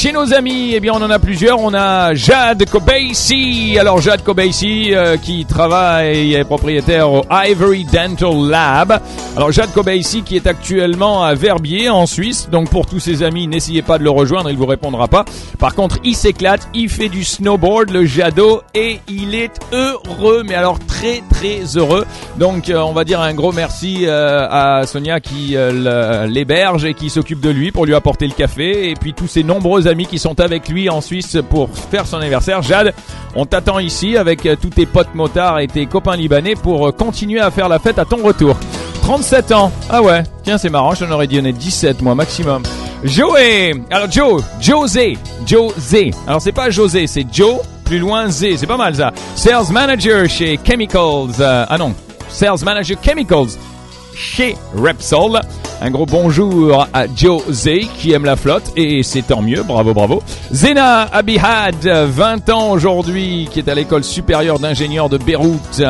chez nos amis, eh bien, on en a plusieurs. On a Jade Kobeissi. Alors, Jade Kobeissi, euh, qui travaille et est propriétaire au Ivory Dental Lab. Alors, Jade Kobeissi, qui est actuellement à Verbier, en Suisse. Donc, pour tous ses amis, n'essayez pas de le rejoindre, il vous répondra pas. Par contre, il s'éclate, il fait du snowboard, le Jado, et il est heureux, mais alors très, très heureux. Donc, euh, on va dire un gros merci euh, à Sonia qui l'héberge et qui s'occupe de lui pour lui apporter le café. Et puis, tous ses nombreux amis qui sont avec lui en Suisse pour faire son anniversaire. Jade, on t'attend ici avec euh, tous tes potes motards et tes copains libanais pour euh, continuer à faire la fête à ton retour. 37 ans. Ah ouais, tiens, c'est marrant, j'en aurais est 17 moi maximum. Joey, alors Joe, José, José. Alors c'est pas José, c'est Joe, plus loin Z, c'est pas mal ça. Sales manager chez Chemicals. Euh, ah non, Sales manager Chemicals chez Repsol. Un gros bonjour à José qui aime la flotte et c'est tant mieux, bravo bravo. Zena Abihad, 20 ans aujourd'hui, qui est à l'école supérieure d'ingénieurs de Beyrouth.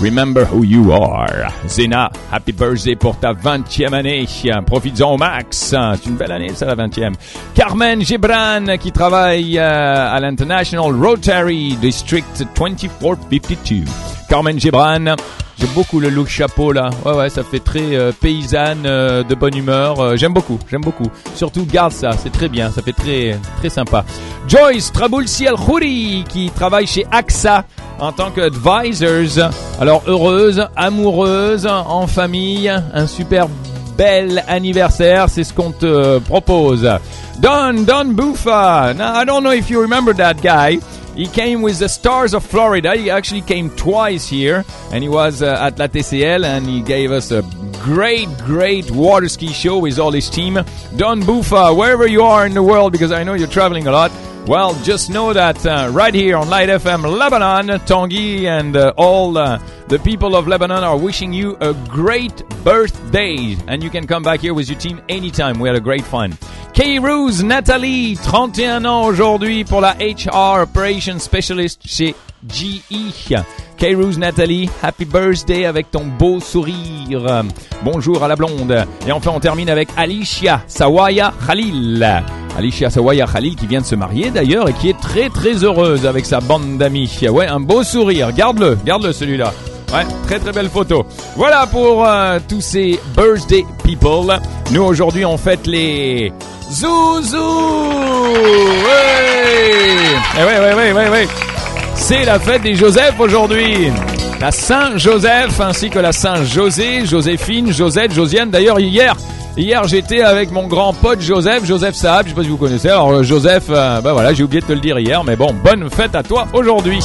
Remember who you are. Zena, happy birthday pour ta 20e année. Profites-en au max. C'est une belle année, ça, la 20e. Carmen Gibran, qui travaille euh, à l'International Rotary District 2452. Carmen Gibran, J'aime beaucoup le look chapeau là. Ouais ouais, ça fait très euh, paysanne, euh, de bonne humeur. Euh, j'aime beaucoup, j'aime beaucoup. Surtout garde ça, c'est très bien, ça fait très très sympa. Joyce Traboulsi Al Khouri qui travaille chez AXA en tant qu'advisors. Alors heureuse, amoureuse, en famille, un super bel anniversaire, c'est ce qu'on te propose. Don Don Buffa. I don't know if you remember that guy. He came with the Stars of Florida. He actually came twice here, and he was uh, at La TCL, and he gave us a great, great water ski show with all his team. Don Bufa, wherever you are in the world, because I know you're traveling a lot. Well, just know that uh, right here on Light FM Lebanon, Tongi and uh, all uh, the people of Lebanon are wishing you a great birthday. And you can come back here with your team anytime. We had a great fun. Kay Rose, Nathalie, 31 ans aujourd'hui pour la HR Operations Specialist chez GE. Kairouz Nathalie, happy birthday avec ton beau sourire. Bonjour à la blonde. Et enfin, on termine avec Alicia Sawaya Khalil. Alicia Sawaya Khalil qui vient de se marier d'ailleurs et qui est très très heureuse avec sa bande d'amis. Ouais, un beau sourire. Garde-le, garde-le celui-là. Ouais, très très belle photo. Voilà pour euh, tous ces birthday people. Nous aujourd'hui on fête les Zouzou. Ouais. Eh ouais, ouais, ouais, ouais. C'est la fête des Joseph aujourd'hui. La Saint-Joseph ainsi que la Saint-José, Joséphine, Josette, Josiane. D'ailleurs, hier, hier j'étais avec mon grand pote Joseph, Joseph Saab, je sais pas si vous connaissez. Alors Joseph, euh, bah voilà, j'ai oublié de te le dire hier, mais bon, bonne fête à toi aujourd'hui.